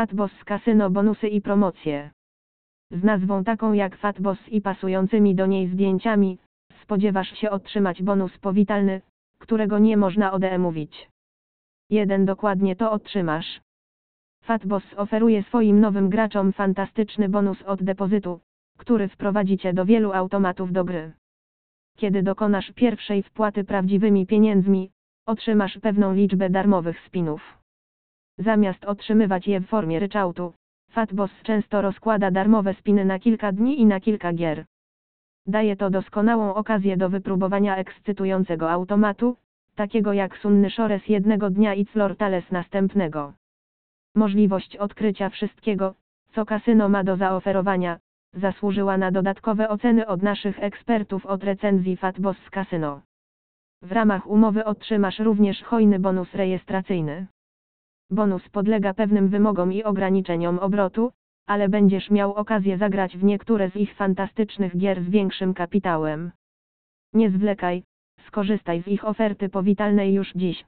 Fatboss Casino bonusy i promocje. Z nazwą taką jak Fatboss i pasującymi do niej zdjęciami, spodziewasz się otrzymać bonus powitalny, którego nie można odemówić. Jeden dokładnie to otrzymasz. Fatboss oferuje swoim nowym graczom fantastyczny bonus od depozytu, który wprowadzi cię do wielu automatów do gry. Kiedy dokonasz pierwszej wpłaty prawdziwymi pieniędzmi, otrzymasz pewną liczbę darmowych spinów. Zamiast otrzymywać je w formie ryczałtu, Fatboss często rozkłada darmowe spiny na kilka dni i na kilka gier. Daje to doskonałą okazję do wypróbowania ekscytującego automatu, takiego jak Sunny Shores jednego dnia i Flortales następnego. Możliwość odkrycia wszystkiego, co kasyno ma do zaoferowania, zasłużyła na dodatkowe oceny od naszych ekspertów od recenzji Fatboss Casino. W ramach umowy otrzymasz również hojny bonus rejestracyjny. Bonus podlega pewnym wymogom i ograniczeniom obrotu, ale będziesz miał okazję zagrać w niektóre z ich fantastycznych gier z większym kapitałem. Nie zwlekaj, skorzystaj z ich oferty powitalnej już dziś.